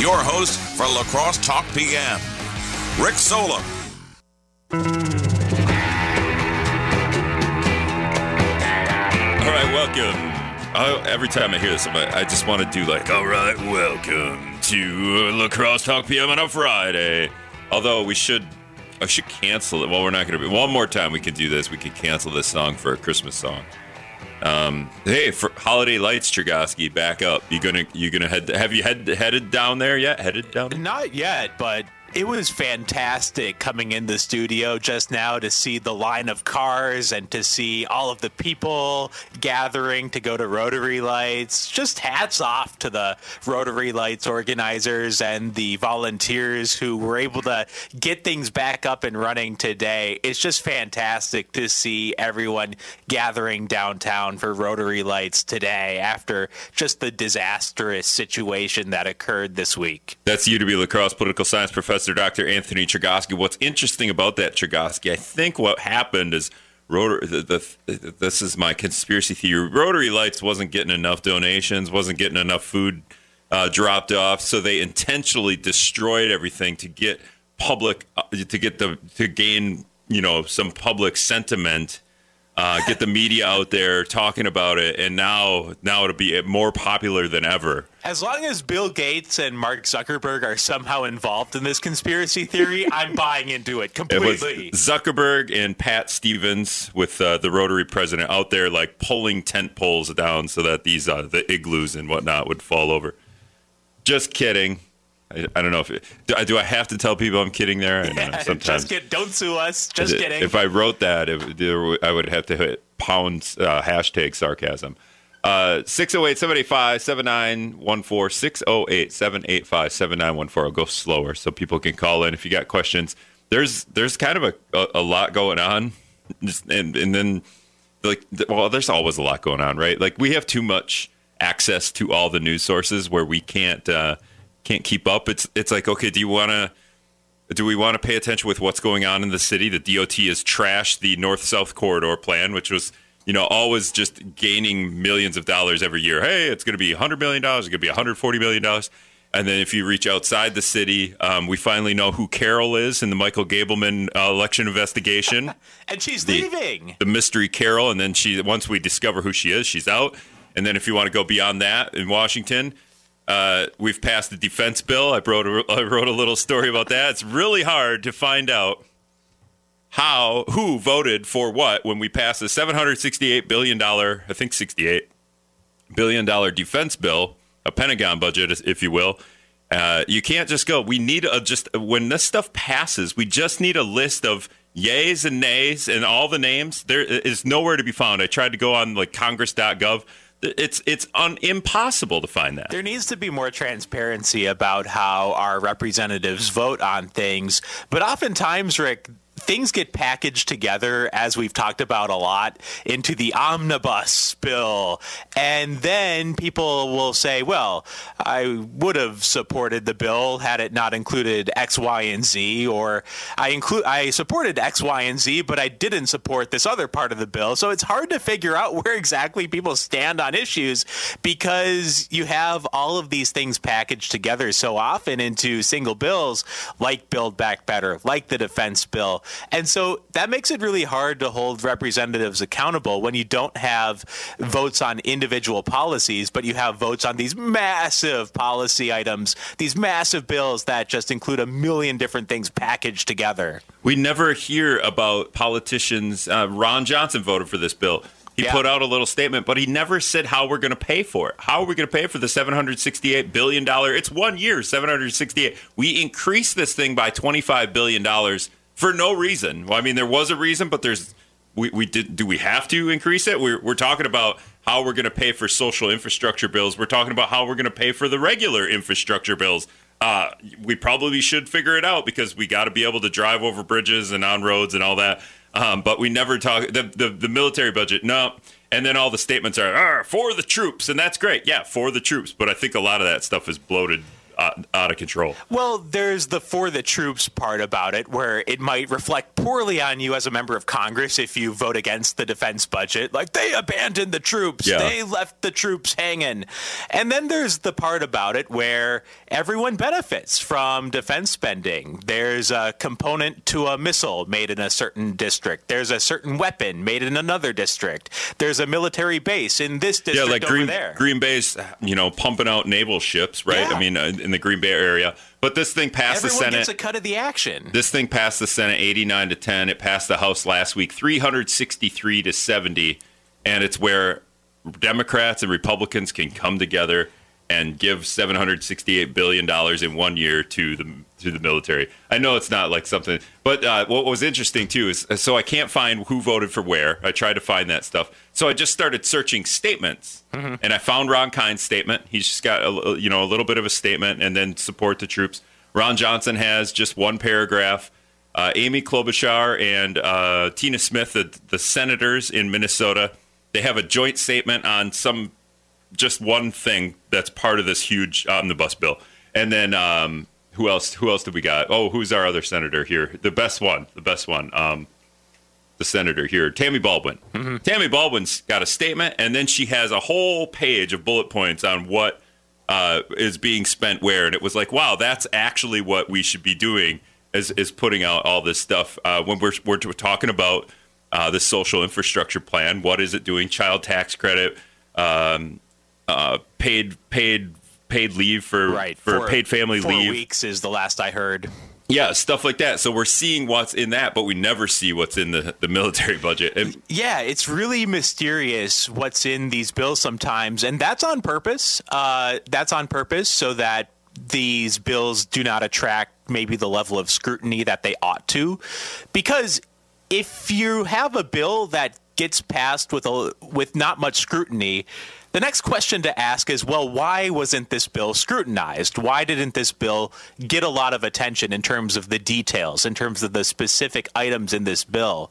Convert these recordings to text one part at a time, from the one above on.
your host for La Crosse Talk PM, Rick Solem. All right, welcome. I, every time I hear this, I just want to do like, all right, welcome to La Crosse Talk PM on a Friday. Although we should, I should cancel it. Well, we're not going to be. One more time, we can do this. We can cancel this song for a Christmas song. Um, hey, for Holiday Lights, Chergosky, back up. You gonna you gonna head? Have you head headed down there yet? Headed down? Not yet, but it was fantastic coming in the studio just now to see the line of cars and to see all of the people gathering to go to Rotary Lights. Just hats off to the Rotary Lights organizers and the volunteers who were able to get things back up and running today. It's just fantastic to see everyone gathering downtown for Rotary Lights today after just the disastrous situation that occurred this week. That's UW La Crosse political science professor. Professor Dr. Anthony Chergosky. What's interesting about that, Chergosky, I think what happened is Rotary, the, the, this is my conspiracy theory. Rotary Lights wasn't getting enough donations, wasn't getting enough food uh, dropped off, so they intentionally destroyed everything to get public, uh, to get the, to gain, you know, some public sentiment uh, get the media out there talking about it, and now now it'll be more popular than ever. As long as Bill Gates and Mark Zuckerberg are somehow involved in this conspiracy theory, I'm buying into it completely. It Zuckerberg and Pat Stevens with uh, the Rotary president out there, like pulling tent poles down so that these uh, the igloos and whatnot would fall over. Just kidding. I, I, don't know if it, do, I, do I have to tell people I'm kidding there. Yeah, sometimes just kid, don't sue us. Just kidding. If I wrote that, it, I would have to hit pound uh, hashtag sarcasm. Uh, 608 785 7914 608 785 7914. I'll go slower so people can call in if you got questions. There's there's kind of a, a, a lot going on, and and then like well, there's always a lot going on, right? Like we have too much access to all the news sources where we can't. Uh, can't keep up. It's it's like okay, do you want to do we want to pay attention with what's going on in the city? The DOT has trashed the north south corridor plan, which was you know always just gaining millions of dollars every year. Hey, it's going to be 100 million dollars. It's going to be 140 million dollars. And then if you reach outside the city, um, we finally know who Carol is in the Michael Gableman uh, election investigation. and she's the, leaving. The mystery Carol. And then she once we discover who she is, she's out. And then if you want to go beyond that in Washington, uh, we've passed the defense bill. I wrote, a, I wrote a little story about that. It's really hard to find out how who voted for what when we passed the 768 billion dollar, I think 68 billion dollar defense bill, a Pentagon budget, if you will. Uh, you can't just go. We need a just when this stuff passes, we just need a list of yays and nays and all the names. There is nowhere to be found. I tried to go on like Congress.gov it's it's un, impossible to find that. There needs to be more transparency about how our representatives vote on things, but oftentimes, Rick, things get packaged together, as we've talked about a lot, into the omnibus bill. And then people will say, well, I would have supported the bill had it not included X, Y, and Z, or I include I supported X, Y, and Z, but I didn't support this other part of the bill. So it's hard to figure out where exactly people stand on issues because you have all of these things packaged together so often into single bills like Build Back Better, like the defense bill. And so that makes it really hard to hold representatives accountable when you don't have votes on individual policies, but you have votes on these massive policy items, these massive bills that just include a million different things packaged together. We never hear about politicians. Uh, Ron Johnson voted for this bill. He yeah. put out a little statement, but he never said how we're going to pay for it. How are we going to pay for the 768 billion dollar? It's one year, 768. We increased this thing by 25 billion dollars for no reason. Well, I mean, there was a reason, but there's we, we did. Do we have to increase it? We're we're talking about how we're going to pay for social infrastructure bills. We're talking about how we're going to pay for the regular infrastructure bills. Uh, we probably should figure it out because we got to be able to drive over bridges and on roads and all that. Um, but we never talk the, the, the military budget. No, and then all the statements are for the troops, and that's great. Yeah, for the troops. But I think a lot of that stuff is bloated out, out of control. Well, there's the for the troops part about it, where it might reflect poorly on you as a member of Congress if you vote against the defense budget. Like they abandoned the troops, Yeah. they left the troops hanging. And then there's the part about it where everyone benefits from defense spending. There's a component to a missile made in a certain district. There's a certain weapon made in another district. There's a military base in this district Yeah, like Green there. Green Bay's, you know, pumping out naval ships, right? Yeah. I mean, uh, in the Green Bay area. But this thing passed Everyone the Senate. Everyone gets a cut of the action. This thing passed the Senate 89 to 10. It passed the House last week 363 to 70. And it's where Democrats and Republicans can come together and give 768 billion dollars in one year to the to the military. I know it's not like something, but uh, what was interesting too is so I can't find who voted for where. I tried to find that stuff, so I just started searching statements, and I found Ron Kind's statement. He's just got a, you know a little bit of a statement, and then support the troops. Ron Johnson has just one paragraph. Uh, Amy Klobuchar and uh, Tina Smith, the, the senators in Minnesota, they have a joint statement on some just one thing that's part of this huge omnibus bill. And then um, who else? Who else did we got? Oh, who's our other senator here? The best one. The best one. Um, the senator here, Tammy Baldwin. Tammy Baldwin's got a statement, and then she has a whole page of bullet points on what uh, is being spent where. And it was like, wow, that's actually what we should be doing is, is putting out all this stuff uh, when we're, we're talking about uh, the social infrastructure plan. What is it doing? Child tax credit, um, uh, paid paid paid leave for right for Four- paid family four leave. weeks is the last I heard. Yeah, stuff like that. So we're seeing what's in that, but we never see what's in the, the military budget. And Yeah, it's really mysterious what's in these bills sometimes, and that's on purpose. Uh, that's on purpose so that these bills do not attract maybe the level of scrutiny that they ought to, because if you have a bill that gets passed with a with not much scrutiny. The next question to ask is, well, why wasn't this bill scrutinized? Why didn't this bill get a lot of attention in terms of the details, in terms of the specific items in this bill?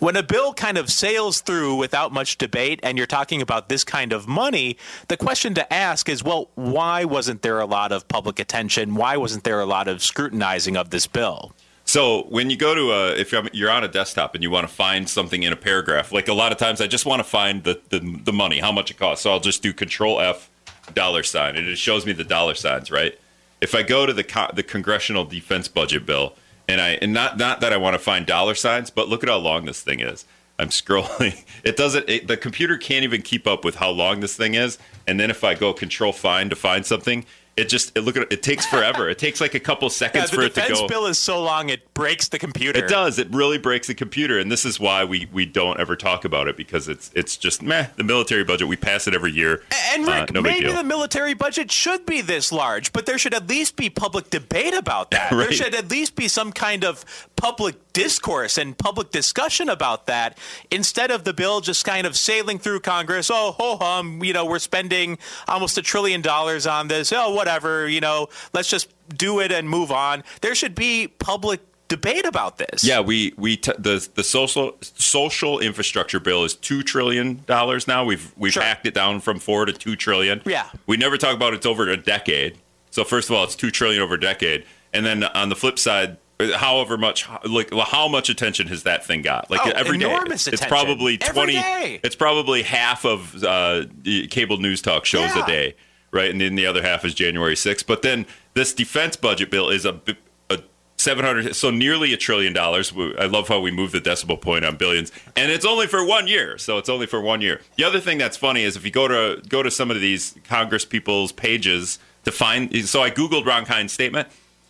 When a bill kind of sails through without much debate and you're talking about this kind of money, the question to ask is, well, why wasn't there a lot of public attention? Why wasn't there a lot of scrutinizing of this bill? So when you go to a, if you're- on a desktop and you want to find something in a paragraph, like a lot of times I just want to find the, the, the money, how much it costs. So I'll just do Control F dollar sign, and it shows me the dollar signs, right? If I go to the co- the congressional defense budget bill, and I and not not that I want to find dollar signs, but look at how long this thing is. I'm scrolling. It doesn't. It, the computer can't even keep up with how long this thing is. And then if I go Control Find to find something, it just it look at it, it takes forever. it takes like a couple seconds the for it to go. The defense bill is so long it breaks the computer. It does. It really breaks the computer, and this is why we, we don't ever talk about it because it's it's just meh. The military budget we pass it every year. And Uh, Rick, no maybe the military budget should be this large, but there should at least be public debate about that. There should at least be some kind of public discourse and public discussion about that instead of the bill just kind of sailing through Congress. Oh, ho hum, you know, we're spending almost a trillion dollars on this. Oh, whatever, you know, let's just do it and move on. There should be public debate about this. Yeah, we we t- the the social social infrastructure bill is two trillion dollars now. We've we've Sure. hacked it down from four to two trillion. Yeah. we never talk about it's over a decade. So first of all, it's two trillion over a decade, and then on the flip side. However much, like how much attention has that thing got? Like Oh, every day, it's attention. probably twenty. day. It's probably half of uh, the cable news talk shows Yeah. a day, right? And then the other half is January 6th. But then this defense budget bill is a, a 700, so nearly a trillion dollars. I love how we move the decimal point on billions, and it's only for one year. So it's only for one year. The other thing that's funny is if you go to go to some of these Congress people's pages to find. So I googled Ron Kind's statement.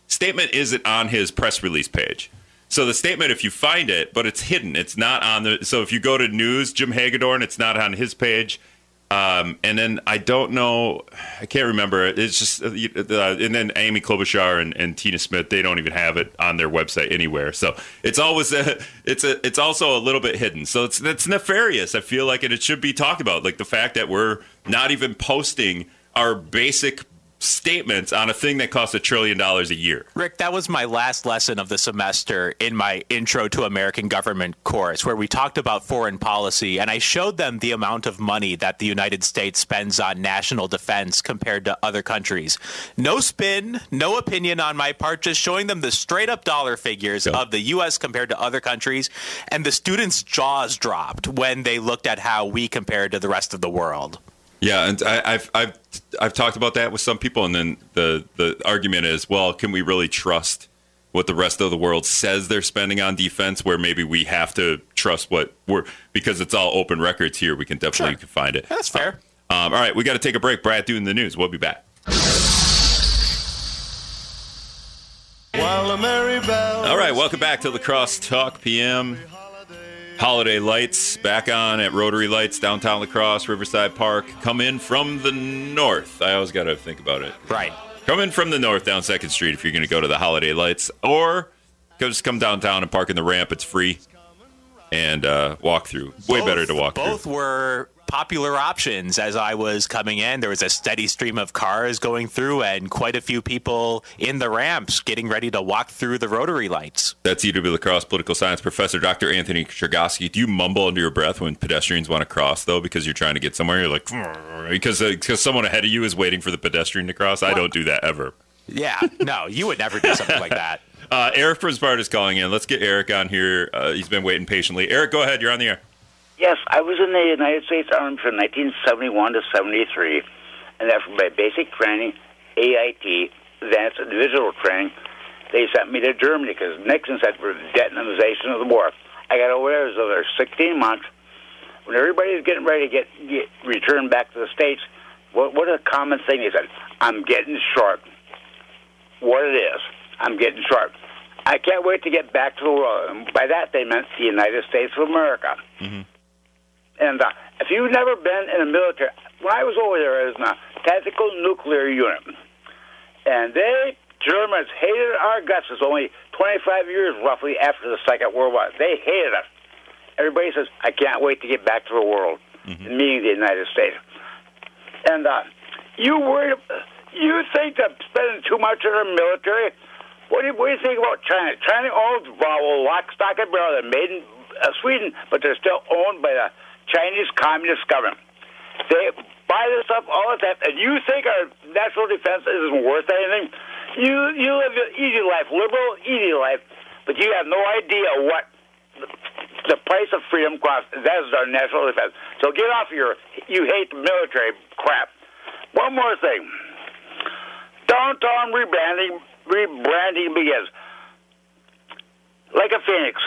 Statement isn't on his press release page. So the statement, if you find it, but it's hidden, it's not on the. So if you go to news, Jim Hagedorn, it's not on his page. Um, and then I don't know, I can't remember. It's just, uh, uh, and then Amy Klobuchar and, and Tina Smith, they don't even have it on their website anywhere. So it's always a, it's a, it's also a little bit hidden. So it's it's nefarious. I feel like, and it should be talked about, like the fact that we're not even posting our basic statements on a thing that costs a trillion dollars a year. Rick, that was my last lesson of the semester in my Intro to American Government course, where we talked about foreign policy, and I showed them the amount of money that the United States spends on national defense compared to other countries. No spin, no opinion on my part, just showing them the straight up dollar figures Yeah. of the U.S. compared to other countries, and the students' jaws dropped when they looked at how we compared to the rest of the world. Yeah, and I, I've I've I've talked about that with some people, and then the the argument is, well, can we really trust what the rest of the world says they're spending on defense? Where maybe we have to trust what we're because it's all open records here. We can definitely Sure. can find it. That's fair. Um, all right, we got to take a break. Brad doing the news. We'll be back. While a merry bell. All right, welcome back to La Crosse Talk PM. Holiday lights back on at Rotary Lights downtown La Crosse, Riverside Park. Come in from the north. I always got to think about it. Right. Come in from the north down Second Street if you're going to go to the holiday lights, or just come downtown and park in the ramp. It's free and uh, walk through. Way better to walk Both through. were popular options as I was coming in. There was a steady stream of cars going through, and quite a few people in the ramps getting ready to walk through the rotary lights. That's UW La Crosse political science professor Dr. Anthony Chergosky. Do you mumble under your breath when pedestrians want to cross though, because you're trying to get somewhere? You're like because uh, because someone ahead of you is waiting for the pedestrian to cross. I don't do that ever. Yeah, no, you would never do something like that. Uh, Eric from Sparta is calling in. Let's get Eric on here. Uh, he's been waiting patiently. Eric, go ahead. You're on the air. Yes, I was in the United States Army from 1971 to 73, and after my basic training, AIT, advanced individual training, they sent me to Germany because Nixon said for the Vietnamization of the war. I got over there, so there's 16 months. When everybody's getting ready to get, get returned back to the States, what, what a common thing? They said, I'm getting short. What it is, I'm getting short. I can't wait to get back to the world. And by that, they meant the United States of America. Mm-hmm. And uh, if you've never been in a military, when I was over there as a tactical nuclear unit, and they Germans hated our guts. It's only 25 years roughly after the Second World War. They hated us. Everybody says, "I can't wait to get back to the world," meaning the United States. And uh, you worry, you think that spending too much on the military? What do, you, what do you think about China? China owns well, lock, stock, and barrel. They're made in uh, Sweden, but they're still owned by the Chinese Communist government. They buy this stuff all the time, and you think our national defense isn't worth anything? You you live an easy life, liberal, easy life, but you have no idea what the, the price of freedom costs. That is our national defense. So get off your you hate the military crap. One more thing. Downtown rebranding rebranding begins. Like a phoenix,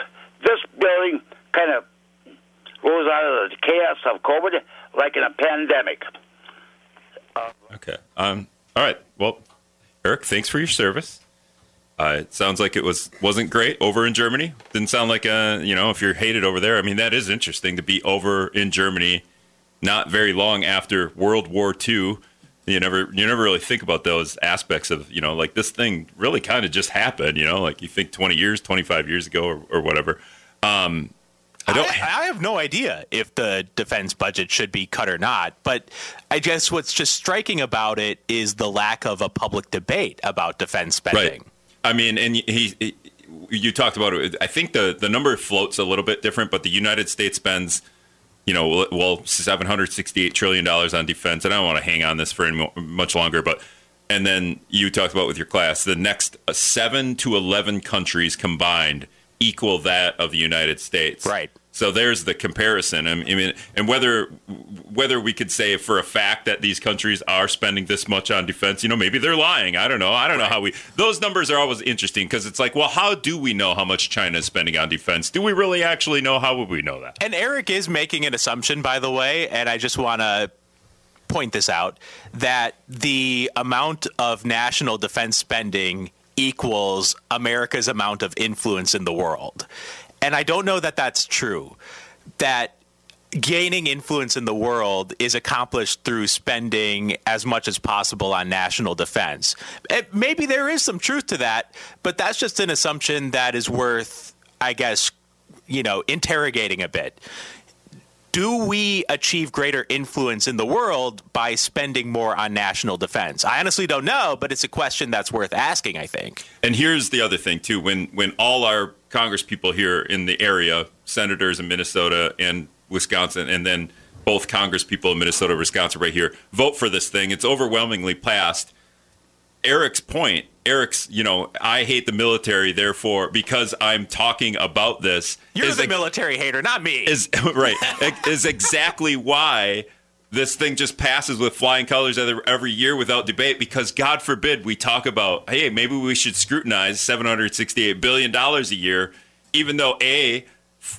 this building kind of rose out of the chaos of COVID like in a pandemic. Okay. Um. All right. Well, Eric, thanks for your service. Uh, it sounds like it was wasn't great over in Germany. Didn't sound like uh, you know if you're hated over there. I mean, that is interesting to be over in Germany, not very long after World War II. You never you never really think about those aspects of you know like this thing really kind of just happened. You know, like you think 20 years, 25 years ago, or, or whatever. Um, I don't. I, I have no idea if the defense budget should be cut or not, but I guess what's just striking about it is the lack of a public debate about defense spending. Right. I mean, and he, he you talked about it. I think the the number floats a little bit different, but the United States spends, you know, well, seven hundred sixty eight trillion dollars on defense, and I don't want to hang on this for any much longer, but. And then you talked about with your class, the next seven to eleven countries combined equal that of the United States. Right. So there's the comparison. I mean, and whether whether we could say for a fact that these countries are spending this much on defense, you know, maybe they're lying. I don't know. I don't know how we. Those numbers are always interesting because it's like, well, how do we know how much China is spending on defense? Do we really actually know? How would we know that? And Eric is making an assumption, by the way, and I just want to point this out that the amount of national defense spending equals America's amount of influence in the world. And I don't know that that's true. That gaining influence in the world is accomplished through spending as much as possible on national defense. It, maybe there is some truth to that, but that's just an assumption that is worth, I guess, you know, interrogating a bit do we achieve greater influence in the world by spending more on national defense? I honestly don't know, but it's a question that's worth asking, I think. And here's the other thing too: when when all our Congress people here in the area, senators in Minnesota and Wisconsin, and then both Congress people in Minnesota, Wisconsin, right here, vote for this thing, it's overwhelmingly passed. Eric's point, Eric's, you know, I hate the military, therefore, because I'm talking about this. You're the ex- military hater, not me. Is right. is exactly why this thing just passes with flying colors every, every year without debate because God forbid we talk about, hey, maybe we should scrutinize $768 billion a year, even though A,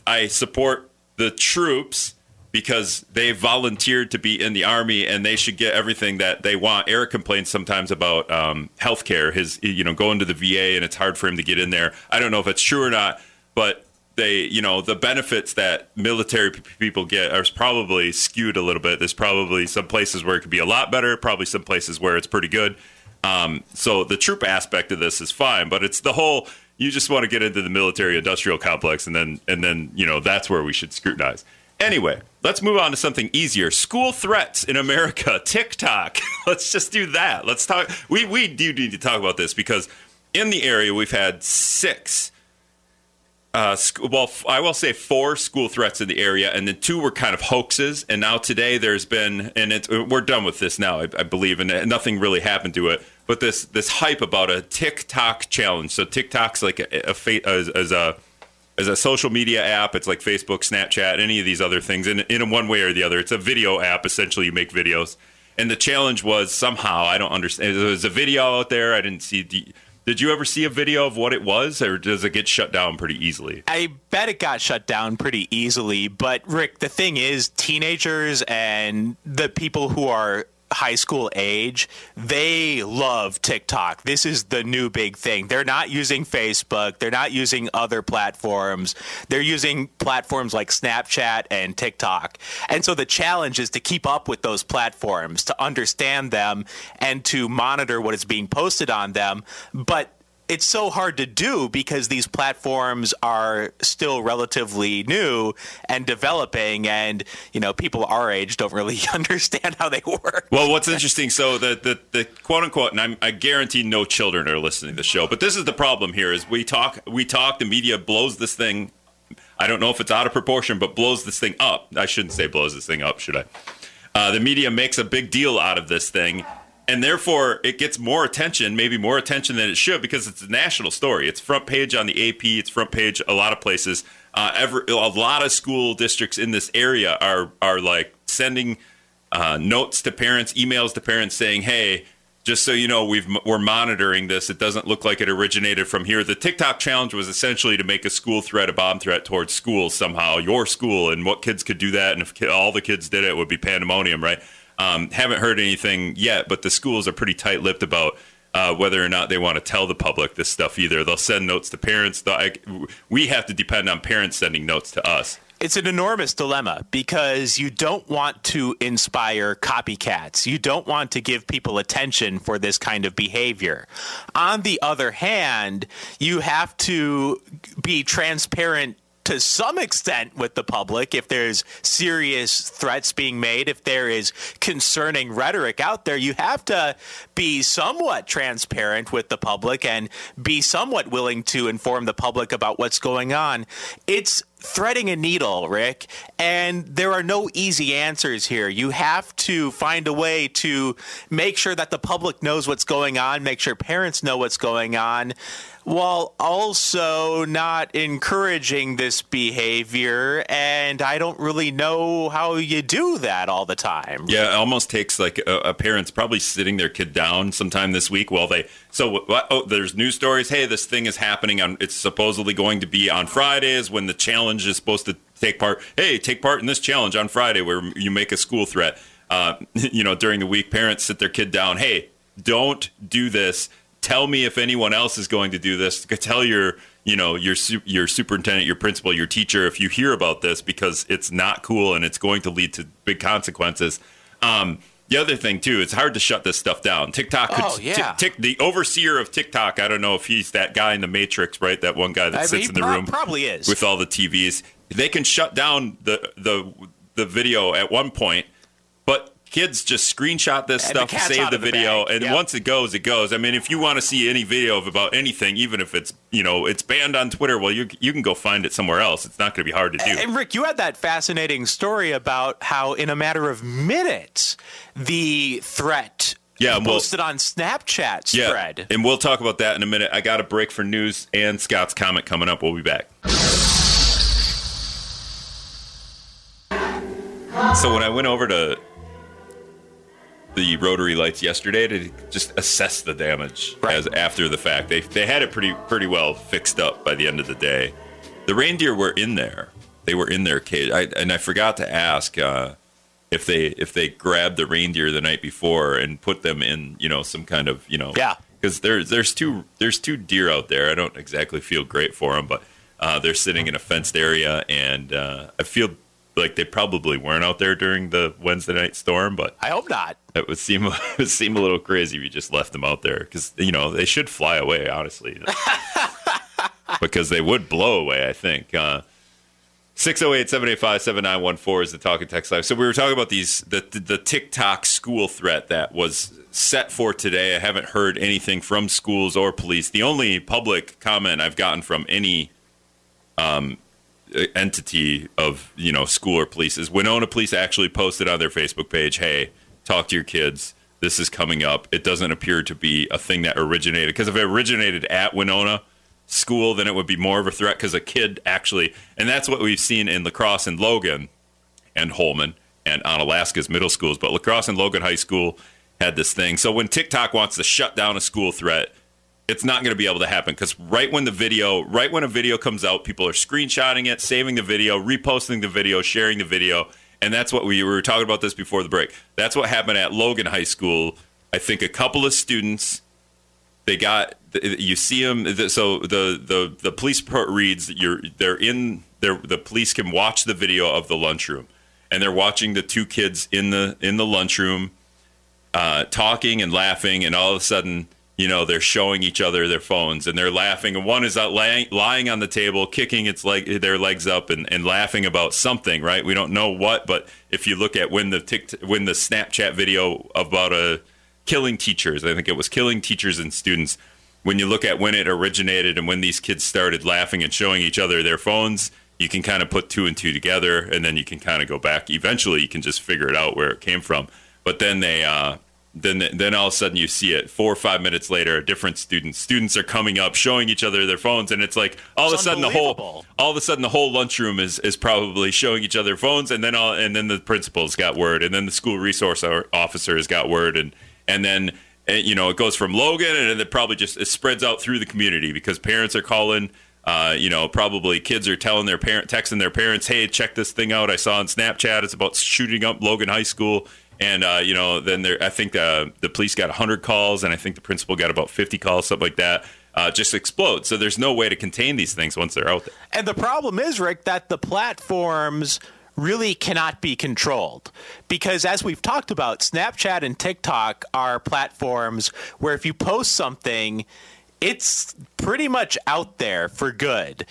I support the troops because they volunteered to be in the army and they should get everything that they want. Eric complains sometimes about um, health care, his, you know, going to the VA and it's hard for him to get in there. I don't know if it's true or not, but they, you know, the benefits that military p- people get are probably skewed a little bit. There's probably some places where it could be a lot better, probably some places where it's pretty good. Um, so the troop aspect of this is fine, but it's the whole. You just want to get into the military industrial complex, and then and then you know that's where we should scrutinize. Anyway, let's move on to something easier. School threats in America. TikTok. let's just do that. Let's talk. We we do need to talk about this because in the area we've had six uh, well, f- I will say four school threats in the area, and then two were kind of hoaxes. And now today, there's been, and it's, we're done with this now, I, I believe, and uh, nothing really happened to it. But this this hype about a TikTok challenge. So TikTok's like a, a as, as a as a social media app. It's like Facebook, Snapchat, any of these other things. In in one way or the other, it's a video app. Essentially, you make videos. And the challenge was somehow I don't understand. There was a video out there. I didn't see. The, did you ever see a video of what it was, or does it get shut down pretty easily? I bet it got shut down pretty easily. But Rick, the thing is, teenagers and the people who are high school age, they love TikTok. This is the new big thing. They're not using Facebook, they're not using other platforms. They're using platforms like Snapchat and TikTok. And so the challenge is to keep up with those platforms, to understand them and to monitor what is being posted on them. But it's so hard to do because these platforms are still relatively new and developing and you know people our age don't really understand how they work Well, what's interesting, so the, the, the quote unquote, and I'm, I guarantee no children are listening to the show, but this is the problem here: is we talk, we talk, the media blows this thing. I don't know if it's out of proportion, but blows this thing up. I shouldn't say blows this thing up, should I? Uh, the media makes a big deal out of this thing, and therefore it gets more attention, maybe more attention than it should, because it's a national story. It's front page on the AP. It's front page a lot of places. Uh, a lot of school districts in this area are are like sending uh, notes to parents, emails to parents saying, "Hey, just so you know, we've we're monitoring this. It doesn't look like it originated from here." The TikTok challenge was essentially to make a school threat, a bomb threat towards schools somehow, your school, and what kids could do that, and if all the kids did it, it would be pandemonium, right? Um, haven't heard anything yet, but the schools are pretty tight-lipped about. Uh, whether or not they want to tell the public this stuff either, they'll send notes to parents. I, we have to depend on parents sending notes to us. it's an enormous dilemma because you don't want to inspire copycats. You don't want to give people attention for this kind of behavior. On the other hand, you have to be transparent to some extent with the public if there's serious threats being made if there is concerning rhetoric out there you have to be somewhat transparent with the public and be somewhat willing to inform the public about what's going on. It's threading a needle, Rick, and there are no easy answers here. You have to find a way to make sure that the public knows what's going on, make sure parents know what's going on, while also not encouraging this behavior. And I don't really know how you do that all the time. Yeah, it almost takes like a, a parent's probably sitting their kid down sometime this week while they. So oh, there's news stories. Hey, this thing is happening on. It's supposedly going to be on Fridays when the challenge is supposed to take part. Hey, take part in this challenge on Friday where you make a school threat. Uh, you know, during the week, parents sit their kid down. Hey, don't do this. Tell me if anyone else is going to do this. Tell your you know your your superintendent, your principal, your teacher if you hear about this because it's not cool and it's going to lead to big consequences. Um, the other thing too, it's hard to shut this stuff down. TikTok, could, Oh, yeah. Tik- the overseer of TikTok. I don't know if he's that guy in the Matrix, right? That one guy that I sits mean, in the prob- room probably is. with all the TVs. They can shut down the the the video at one point, but kids just screenshot this And stuff, cat's save the of the video, and Yep. once it goes, it goes. I mean, if you want to see any video of about anything, even if it's you know it's banned on Twitter, well, you you can go find it somewhere else. It's not going to be hard to do. And Rick, you had that fascinating story about how, in a matter of minutes, the threat Yeah, we'll- posted on Snapchat spread. and we'll talk about that in a minute. I got a break for news and Scott's comment coming up. We'll be back. So when I went over to the rotary lights yesterday to just assess the damage Right. as after the fact, they they had it pretty pretty well fixed up by the end of the day. The reindeer were in there; they were in their cage. I, and I forgot to ask uh, if they if they grabbed the reindeer the night before and put them in you know some kind of you know Yeah. because there's there's two there's two deer out there. I don't exactly feel great for them, but uh, they're sitting in a fenced area, and uh, I feel like they probably weren't out there during the Wednesday night storm, but I hope not. it would seem it would seem a little crazy if you just left them out there because you know they should fly away, honestly, because they would blow away. I think. Uh, 608-785-7914 is the talking text live. So we were talking about these the, the the TikTok school threat that was set for today. I haven't heard anything from schools or police. The only public comment I've gotten from any um, entity of you know school or police is Winona Police actually posted on their Facebook page, "Hey, talk to your kids. This is coming up." It doesn't appear to be a thing that originated because if it originated at Winona school, then it would be more of a threat because a kid actually, and that's what we've seen in La Crosse and Logan and Holmen and Onalaska's middle schools. But La Crosse and Logan High School had this thing. So when TikTok wants to shut down a school threat, it's not going to be able to happen because right when the video, right when a video comes out, people are screenshotting it, saving the video, reposting the video, sharing the video, and that's what we, we were talking about this before the break. That's what happened at Logan High School. I think a couple of students they got you see them so the the the police report reads that you're they're in they the police can watch the video of the lunchroom and they're watching the two kids in the in the lunchroom uh, talking and laughing and all of a sudden you know they're showing each other their phones and they're laughing. And one is out lying, lying on the table kicking its leg their legs up and, and laughing about something right? We don't know what but if you look at when the tick when the snapchat video about a killing teachers i think it was killing teachers and students when you look at when it originated and when these kids started laughing and showing each other their phones you can kind of put two and two together and then you can kind of go back. Eventually you can just figure it out where it came from. But then they uh then then all of a sudden you see it four or five minutes later different students students are coming up showing each other their phones and it's like all of a sudden the whole all of a sudden the whole lunchroom is is probably showing each other phones and then all and then the principals got word and then the school resource o- officers got word and and then eh, you know it goes from Logan and then it probably just it spreads out through the community because parents are calling uh, you know, probably kids are telling their parent, texting their parents, "Hey, check this thing out! I saw on Snapchat. It's about shooting up Logan High School." And uh, you know, then there, I think uh, the police got 100 calls, and I think the principal got about 50 calls, something like that. Uh, just explode. So there's no way to contain these things once they're out there. And the problem is, Rick, that the platforms really cannot be controlled. Because as we've talked about, Snapchat and TikTok are platforms where if you post something, it's pretty much out there for good.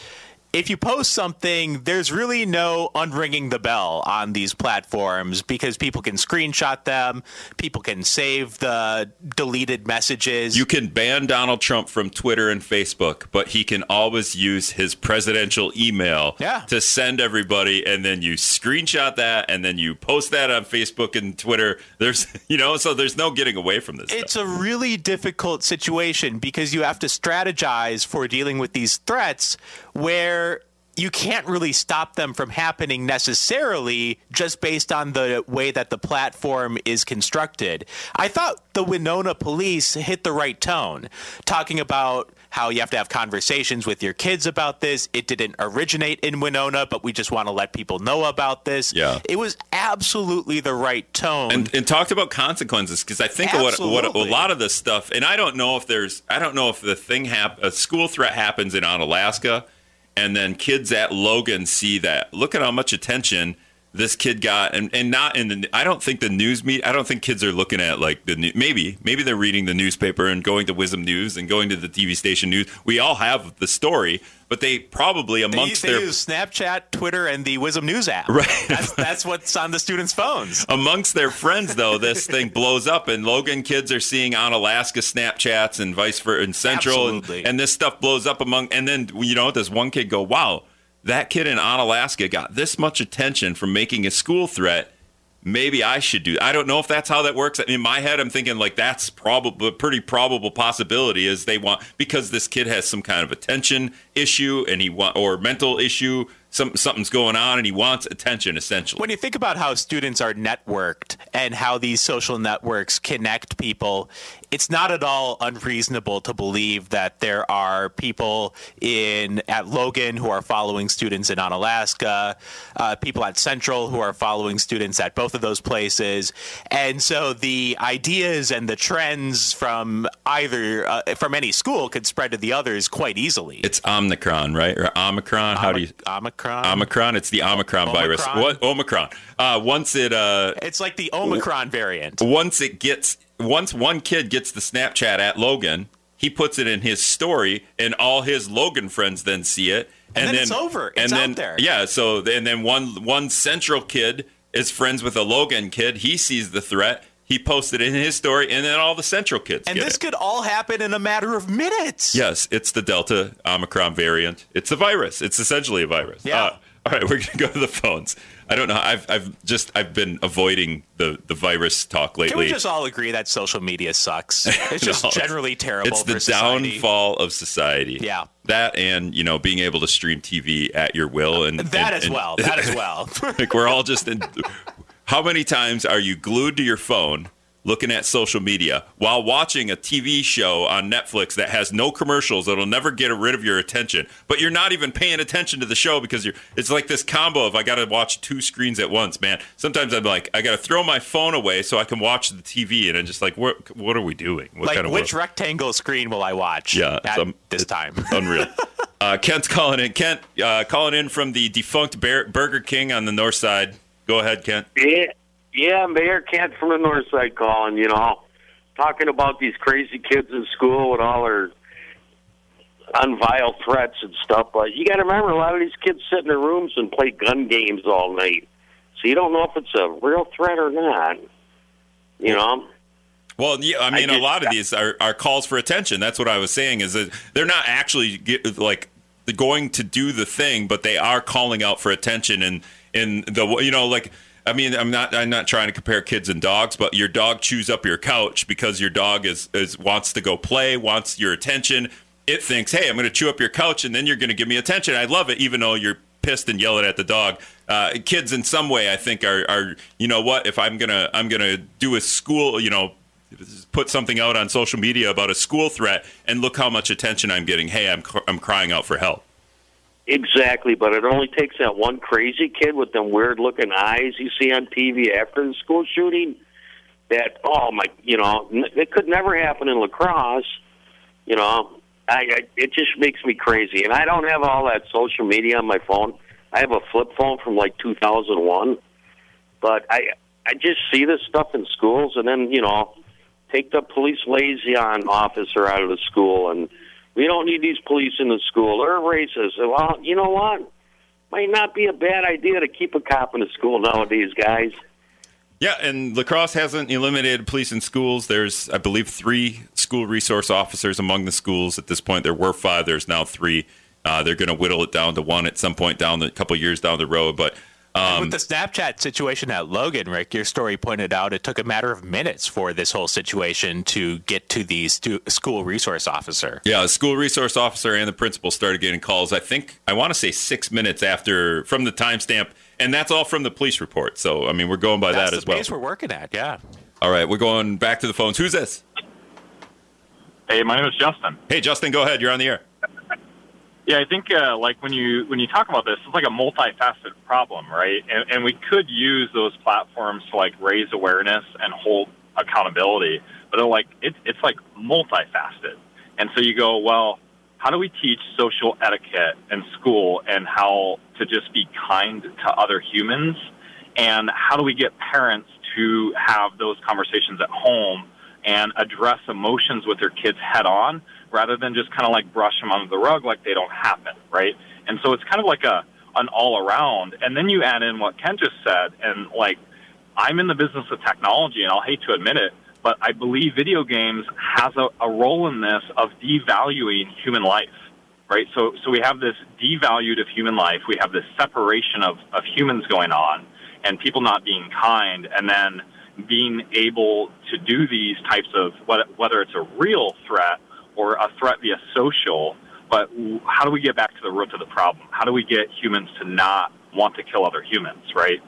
If you post something, there's really no unringing the bell on these platforms because people can screenshot them, people can save the deleted messages. You can ban Donald Trump from Twitter and Facebook, but he can always use his presidential email Yeah. to send everybody, and then you screenshot that, and then you post that on Facebook and Twitter. There's, you know, so there's no getting away from this. It's stuff. a really difficult situation because you have to strategize for dealing with these threats where you can't really stop them from happening necessarily just based on the way that the platform is constructed. I thought the Winona police hit the right tone, talking about how you have to have conversations with your kids about this. It didn't originate in Winona, but we just want to let people know about this. Yeah. It was absolutely the right tone. and, and talked about consequences because I think what, what a lot of this stuff, and I don't know if there's, I don't know if the thing hap- a school threat happens in Onalaska, and then kids at Logan see that. Look at how much attention this kid got and, and not in the I don't think the news meet I don't think kids are looking at like the new, maybe maybe they're reading the newspaper and going to WIZM News and going to the TV station news. We all have the story, but they probably amongst they their use Snapchat, Twitter, and the WIZM News app. Right. That's, that's what's on the students' phones. amongst their friends though this thing blows up and logan kids are seeing Onalaska snapchats and vice versa and central and, and this stuff blows up among and then you know does one kid go wow that kid in Onalaska got this much attention from making a school threat maybe i should do i don't know if that's how that works. In my head i'm thinking like that's probably a pretty probable possibility is they want because this kid has some kind of attention issue and he want or mental issue some something's going on and he wants attention essentially When you think about how students are networked and how these social networks connect people, it's not at all unreasonable to believe that there are people in at Logan who are following students in Onalaska, uh, people at Central who are following students at both of those places, and so the ideas and the trends from either uh, from any school could spread to the others quite easily. It's Omicron, right? Or Omicron? How do you? Omicron? Omicron. It's the Omicron virus. Omicron? What Omicron? Uh, once it uh, It's like the Omicron variant. once it gets once one kid gets the Snapchat at Logan, he puts it in his story, and all his Logan friends then see it, And then it's over. It's and then out there. yeah, so and then one one Central kid is friends with a Logan kid. He sees the threat. He posted in his story, and then all the Central kids And this it. could all happen in a matter of minutes. Yes, it's the Delta Omicron variant. It's a virus. It's essentially a virus. Yeah. Uh, all right, we're gonna go to the phones. I don't know. I've I've just I've been avoiding the the virus talk lately. Can we just all agree that social media sucks? It's just No, generally terrible it's the society. downfall of society. Yeah. That and you know being able to stream TV at your will and That and- as and- well. That as well. like we're all just in. How many times are you glued to your phone? Looking at social media while watching a TV show on Netflix that has no commercials that'll never get rid of your attention, but you're not even paying attention to the show because you're. It's like this combo of I got to watch two screens at once, man. Sometimes I'm like I got to throw my phone away so I can watch the TV, and I'm just like, what? What are we doing? What like, kind of which world? rectangle screen will I watch Yeah, at some- this time? Unreal. Uh, Kent's calling in. Kent uh, calling in from the defunct Bear- Burger King on the north side. Go ahead, Kent. Yeah, yeah, Mayor Kent from the north side calling, you know, talking about these crazy kids in school with all their unvile threats and stuff. But you got to remember, a lot of these kids sit in their rooms and play gun games all night, so you don't know if it's a real threat or not. You know, Well, yeah, I mean, a just- lot of these are, are calls for attention. That's what I was saying. Is that they're not actually get, like going to do the thing, but they are calling out for attention. And in the you know, like I mean, I'm not I'm not trying to compare kids and dogs, but your dog chews up your couch because your dog is, is wants to go play, wants your attention. It thinks, hey, I'm going to chew up your couch, and then you're going to give me attention. I love it, even though you're pissed and yelling at the dog. Uh, kids, in some way, I think are, are you know what? If I'm gonna I'm gonna do a school, you know, put something out on social media about a school threat, and look how much attention I'm getting. Hey, I'm I'm crying out for help. Exactly. But it only takes that one crazy kid with them weird looking eyes you see on TV after the school shooting. That oh my, you know, it could never happen in La Crosse. You know, I, I it just makes me crazy, and I don't have all that social media on my phone. I have a flip phone from like 2001, but I I just see this stuff in schools, and then you know, take the police liaison officer out of the school, and we don't need these police in the school. They're racist. Well, you know what? Might not be a bad idea to keep a cop in the school nowadays, guys. Yeah, and La Crosse hasn't eliminated police in schools. There's, I believe, three school resource officers among the schools at this point. There were five. There's now three. Uh, they're going to whittle it down to one at some point down the couple years down the road. But um, With the Snapchat situation at Logan, Rick, your story pointed out it took a matter of minutes for this whole situation to get to the stu- school resource officer. Yeah, the school resource officer and the principal started getting calls. I think I want to say six minutes after from the timestamp, and that's all from the police report. So I mean, we're going by That's that as well. pace we're working at, yeah. All right, we're going back to the phones. Who's this? Hey, my name is Justin. Hey, Justin, go ahead. You're on the air. Yeah, I think uh, like when you when you talk about this, it's like a multifaceted problem, right? And, and we could use those platforms to like raise awareness and hold accountability, but like it's it's like multifaceted. And so you go, well, how do we teach social etiquette in school and how to just be kind to other humans And how do we get parents to have those conversations at home and address emotions with their kids head on rather than just kind of like brush them under the rug like they don't happen, right? And so it's kind of like a an all around. And then you add in what Ken just said, and like I'm in the business of technology, and I'll hate to admit it, but I believe video games has a, a role in this of devaluing human life, right? So, so we have this devalued of human life. We have this separation of, of humans going on and people not being kind and then being able to do these types of, whether it's a real threat or a threat via social, but how do we get back to the root of the problem? How do we get humans to not want to kill other humans, right?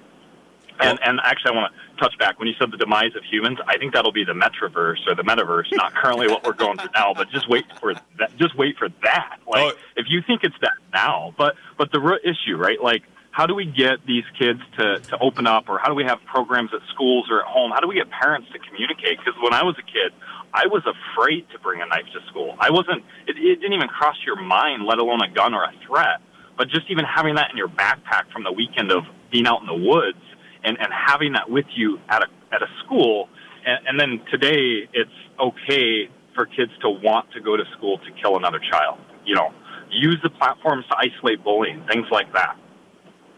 And, and actually, I want to touch back when you said the demise of humans. I think that'll be the metaverse or the metaverse, not currently what we're going through now, but just wait for that. Just wait for that. Like, oh. if you think it's that now, but but the root issue, right? Like, how do we get these kids to to open up, or how do we have programs at schools or at home? How do we get parents to communicate? Because when I was a kid, I was afraid to bring a knife to school. I wasn't. It, it didn't even cross your mind, let alone a gun or a threat. But just even having that in your backpack from the weekend of being out in the woods and, and having that with you at a, at a school. And, and then today, it's okay for kids to want to go to school to kill another child. You know, use the platforms to isolate bullying, things like that.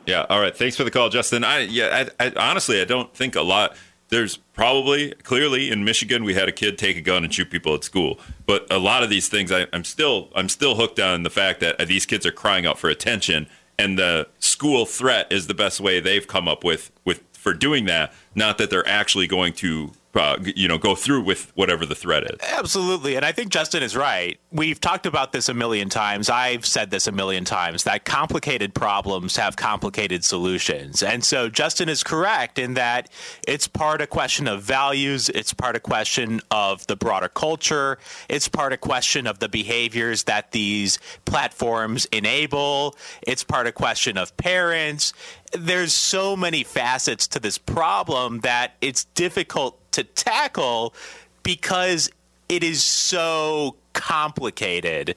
Yeah. All right. Thanks for the call, Justin. I yeah. I, I, honestly, I don't think a lot. There's probably clearly in Michigan we had a kid take a gun and shoot people at school, but a lot of these things I, I'm still I'm still hooked on the fact that these kids are crying out for attention and the school threat is the best way they've come up with with for doing that not that they're actually going to uh, you know go through with whatever the threat is. Absolutely, and I think Justin is right. We've talked about this a million times. I've said this a million times that complicated problems have complicated solutions, and so Justin is correct in that it's part a question of values, it's part a question of the broader culture, it's part a question of the behaviors that these platforms enable, it's part a question of parents. There's so many facets to this problem that it's difficult to tackle because it is so complicated.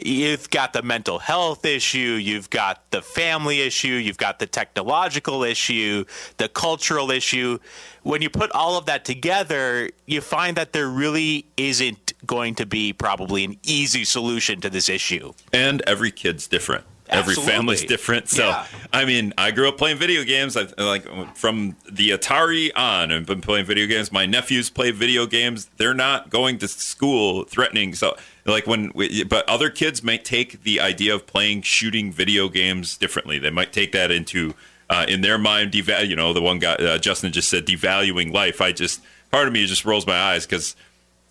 You've got the mental health issue, you've got the family issue, you've got the technological issue, the cultural issue. When you put all of that together, you find that there really isn't going to be probably an easy solution to this issue. And every kid's different. Every family's different. So, yeah. I mean, I grew up playing video games. I like from the Atari on. I've been playing video games. My nephews play video games. They're not going to school threatening. So, like when, we, but other kids might take the idea of playing shooting video games differently. They might take that into uh, in their mind. Deval, you know, the one guy uh, Justin just said devaluing life. I just part of me just rolls my eyes because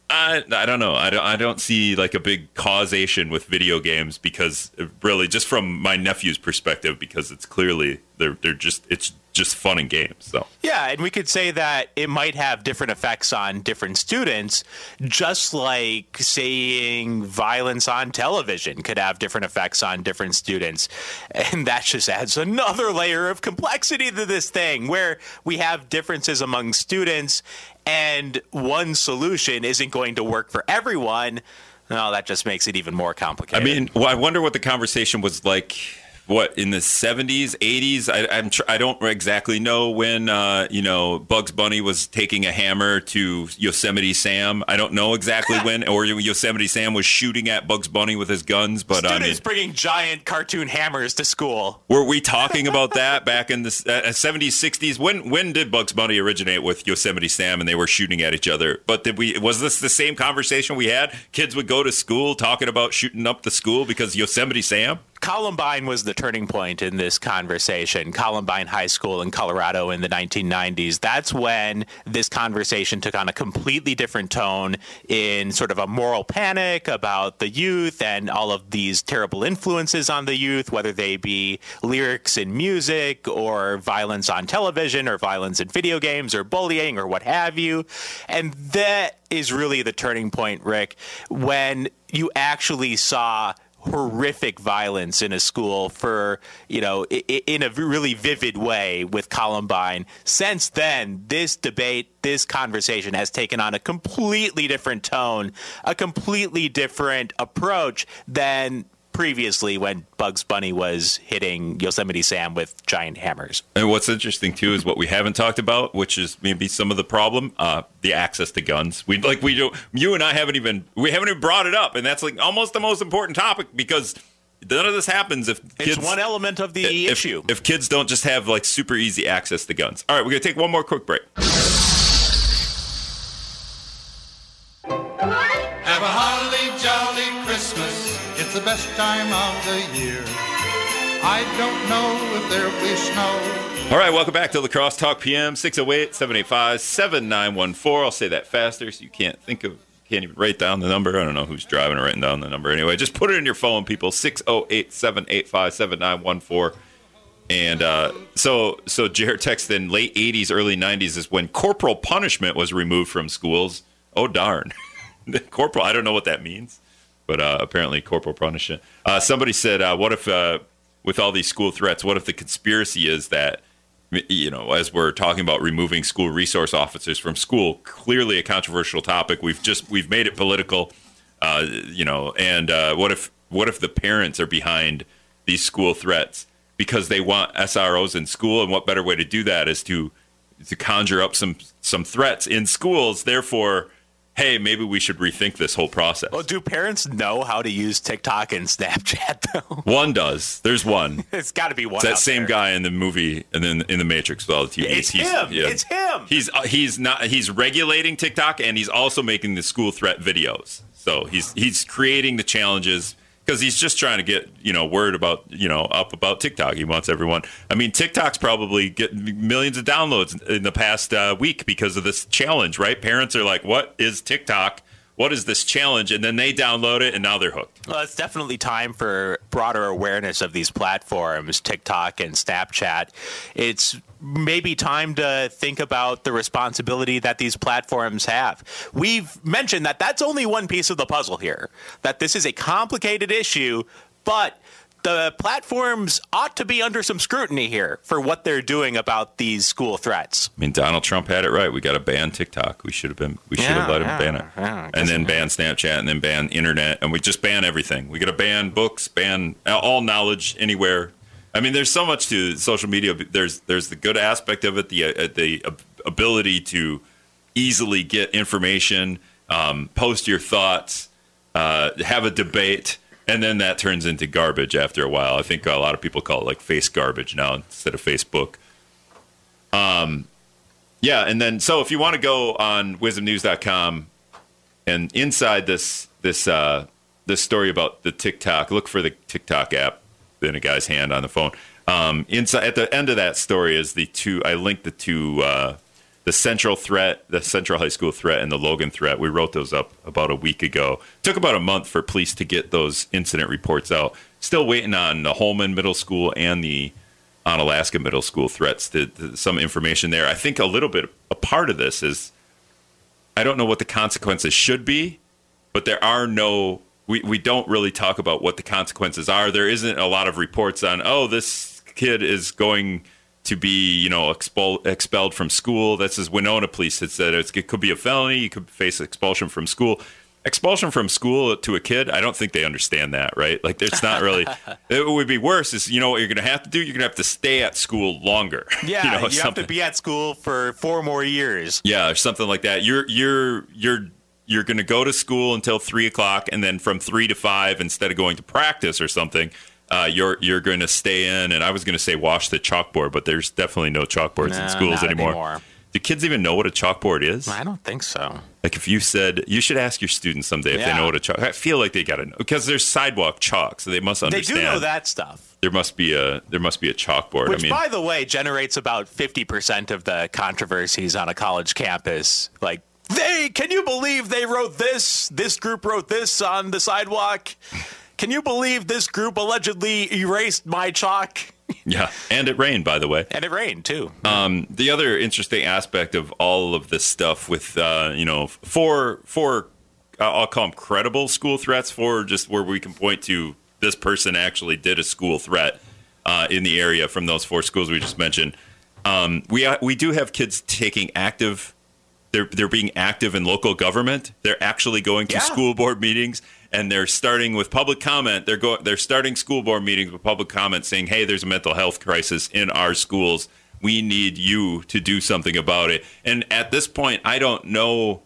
I, I don't know. I don't, I don't see like a big causation with video games because really just from my nephew's perspective because it's clearly they're they're just it's just fun and games. So yeah, and we could say that it might have different effects on different students, just like saying violence on television could have different effects on different students, and that just adds another layer of complexity to this thing where we have differences among students and one solution isn't going to work for everyone, no, that just makes it even more complicated. I mean, well, I wonder what the conversation was like what in the 70s 80s I, I'm tr- I don't exactly know when uh, you know Bugs Bunny was taking a hammer to Yosemite Sam. I don't know exactly when or Yosemite Sam was shooting at Bugs Bunny with his guns but students I mean, bringing giant cartoon hammers to school. Were we talking about that back in the uh, 70s 60s when when did Bugs Bunny originate with Yosemite Sam and they were shooting at each other? But did we was this the same conversation we had? Kids would go to school talking about shooting up the school because Yosemite Sam Columbine was the turning point in this conversation. Columbine High School in Colorado in the 1990s. That's when this conversation took on a completely different tone in sort of a moral panic about the youth and all of these terrible influences on the youth, whether they be lyrics in music or violence on television or violence in video games or bullying or what have you. And that is really the turning point, Rick, when you actually saw horrific violence in a school for you know in a really vivid way with Columbine. Since then, this debate, this conversation has taken on a completely different tone, a completely different approach than previously when Bugs Bunny was hitting Yosemite Sam with giant hammers. And what's interesting too is what we haven't talked about, which is maybe some of the problem: uh, the access to guns. We like we don't. You and I haven't even we haven't even brought it up, and that's like almost the most important topic because none of this happens if kids. it's one element of the if, issue. If kids don't just have like super easy access to guns. All right, we're gonna take one more quick break. The best time of the year. I don't know if there'll be snow. All right, welcome back to La Crosse Talk PM 608 785 7914. I'll say that faster so you can't think of, can't even write down the number. I don't know who's driving or writing down the number. Anyway, just put it in your phone, people 608 785 7914. And uh, so, so Jared texted in late 80s, early 90s is when corporal punishment was removed from schools. Oh, darn. corporal, I don't know what that means, but uh, apparently corporal punishment. Uh, somebody said, uh, what if, uh, with all these school threats, what if the conspiracy is that, you know, as we're talking about removing school resource officers from school, clearly a controversial topic. We've just, we've made it political, uh, you know, and uh, what if, what if the parents are behind these school threats because they want SROs in school? And what better way to do that is to, to conjure up some, some threats in schools. Therefore, hey, maybe we should rethink this whole process. well, do parents know how to use TikTok and Snapchat though? One does. There's one. it's got to be one. It's that same there. guy in the movie and then in the Matrix with all the TVs. It's him. It's him. He's uh, he's not he's regulating TikTok and he's also making the school threat videos. So he's he's creating the challenges because he's just trying to get you know word about you know up about TikTok. He wants everyone. I mean, TikTok's probably getting millions of downloads in the past uh, week because of this challenge. Right? Parents are like, "What is TikTok? What is this challenge?" And then they download it and now they're hooked. Well, it's definitely time for broader awareness of these platforms, TikTok and Snapchat. It's maybe time to think about the responsibility that these platforms have. We've mentioned that that's only one piece of the puzzle here, that this is a complicated issue, but the platforms ought to be under some scrutiny here for what they're doing about these school threats. I mean, Donald Trump had it right. We got to ban TikTok. We should have been. We should have Yeah, let him yeah, ban it, yeah, and then ban Snapchat, and then ban internet, and we just ban everything. We got to ban books, ban all knowledge anywhere. I mean, there's so much to social media. There's there's the good aspect of it, the uh, the ability to easily get information, um, post your thoughts, uh, have a debate, and then that turns into garbage after a while. I think a lot of people call it like face garbage now instead of Facebook. Um, yeah, and then so if you want to go on wizmnews.com and inside this this uh, this story about the TikTok, look for the TikTok app in a guy's hand on the phone. Um, inside at the end of that story is the two. I linked the two. Uh, the Central threat, the Central High School threat, and the Logan threat. We wrote those up about a week ago. It took about a month for police to get those incident reports out. Still waiting on the Holmen Middle School and the Onalaska Middle School threats. To, to- some information there. I think a little bit a part of this is I don't know what the consequences should be, but there are no. We, we don't really talk about what the consequences are. There isn't a lot of reports on, oh, this kid is going to be, you know, expel, expelled from school. This is Winona police. It said it's, it could be a felony. You could face expulsion from school. Expulsion from school to a kid, I don't think they understand that, right? Like, it's not really. it would be worse. Is you know what you're going to have to do? You're going to have to stay at school longer. Yeah, you, know, you have to be at school for four more years. Yeah, or something like that. You're you're you're you're going to go to school until three o'clock, and then from three to five, instead of going to practice or something, uh, you're you're going to stay in. And I was going to say wash the chalkboard, but there's definitely no chalkboards Nah, in schools anymore. anymore. Do kids even know what a chalkboard is? I don't think so. Like if you said you should ask your students someday if they know what a chalk. I feel like they got to know because there's sidewalk chalk, so they must understand. They do know that stuff. There must be a there must be a chalkboard. Which, I mean, by the way, generates about 50% of the controversies on a college campus. Like, they, can you believe they wrote this? This group wrote this on the sidewalk? Can you believe this group allegedly erased my chalk? yeah, and it rained, by the way. And it rained, too. Um, the other interesting aspect of all of this stuff with uh, you know four four uh, I'll call them credible school threats for just where we can point to this person actually did a school threat uh, in the area from those four schools we just mentioned. Um, we uh, we do have kids taking active. They're they're being active in local government. They're actually going to Yeah. school board meetings and they're starting with public comment. They're going. They're starting school board meetings with public comment, saying, "Hey, there's a mental health crisis in our schools. We need you to do something about it." And at this point, I don't know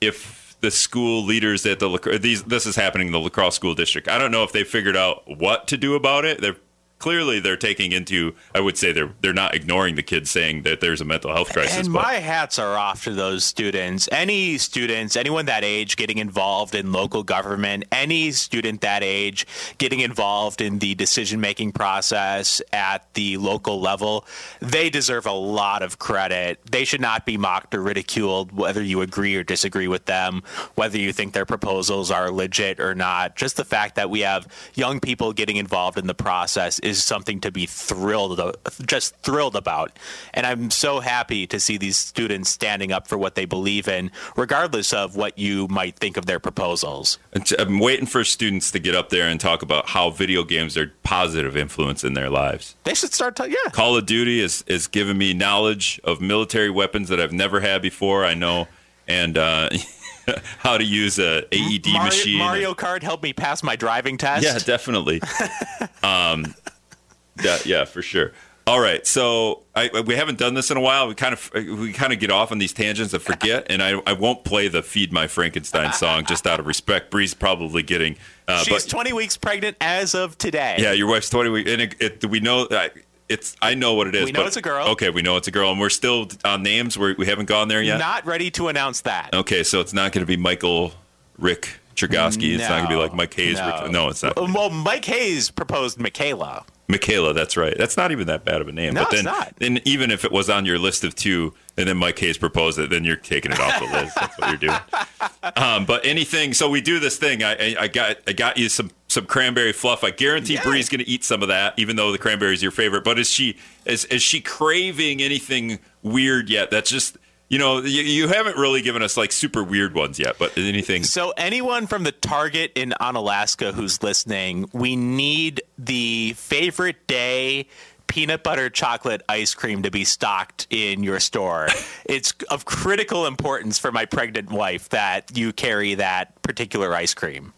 if the school leaders at the these this is happening in the La Crosse school district. I don't know if they figured out what to do about it. They're clearly they're taking into I would say they're they're not ignoring the kids saying that there's a mental health crisis. And but- my hats are off to those students. Any students, anyone that age getting involved in local government, any student that age getting involved in the decision making process at the local level, they deserve a lot of credit. They should not be mocked or ridiculed, whether you agree or disagree with them, whether you think their proposals are legit or not. Just the fact that we have young people getting involved in the process is something to be thrilled, just thrilled about. And I'm so happy to see these students standing up for what they believe in, regardless of what you might think of their proposals. I'm waiting for students to get up there and talk about how video games are positive influence in their lives. They should start. To, yeah, Call of Duty is is giving me knowledge of military weapons that I've never had before. I know and uh, how to use a AED Mario, machine. Mario Kart helped me pass my driving test. Yeah, definitely. um, yeah, yeah, for sure. All right, so I, we haven't done this in a while. We kind of we kind of get off on these tangents and forget, and I, I won't play the "Feed My Frankenstein" song just out of respect. Bree's probably getting. Uh, She's but, 20 weeks pregnant as of today. yeah, your wife's twenty weeks, and it, it, we know uh, it's. I know what it is. We know but- it's a girl. Okay, we know it's a girl, and we're still on names. We're, we haven't gone there yet. Not ready to announce that. okay, so it's not going to be Michael, Rick Chergosky. It's not going to be like Mike Hayes. no. No it's not. Well, Mike Hayes proposed Michaela. Michaela, that's right. That's not even that bad of a name. No, but then, it's not. then even if it was on your list of two, and then Mike Hayes proposed it, then you're taking it off the list. That's what you're doing. Um, but anything, so we do this thing. I, I, I got I got you some some cranberry fluff. I guarantee Yeah. Bree's going to eat some of that, even though the cranberry is your favorite. But is she is is she craving anything weird yet? That's just you know you, you haven't really given us like super weird ones yet. But anything? So, anyone from the Target in Onalaska who's listening, we need the favorite day peanut butter chocolate ice cream to be stocked in your store. it's of critical importance for my pregnant wife that you carry that particular ice cream.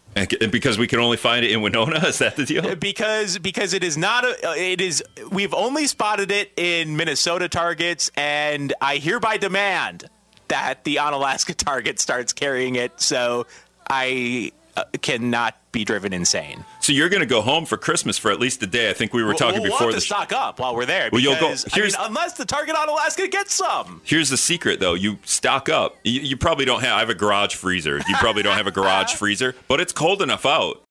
Because we can only find it in Winona, is that the deal? because because it is not a it is we've only spotted it in Minnesota targets and I hereby demand that the Onalaska target starts carrying it so I uh, cannot be driven insane. So you're going to go home for Christmas for at least a day. I think we were talking we'll, we'll before have the to stock up while we're there Well, you'll go- because I mean, unless the target Onalaska gets some. Here's the secret, though. You stock up. You, you probably don't have. I have a garage freezer. You probably don't have a garage freezer, but it's cold enough out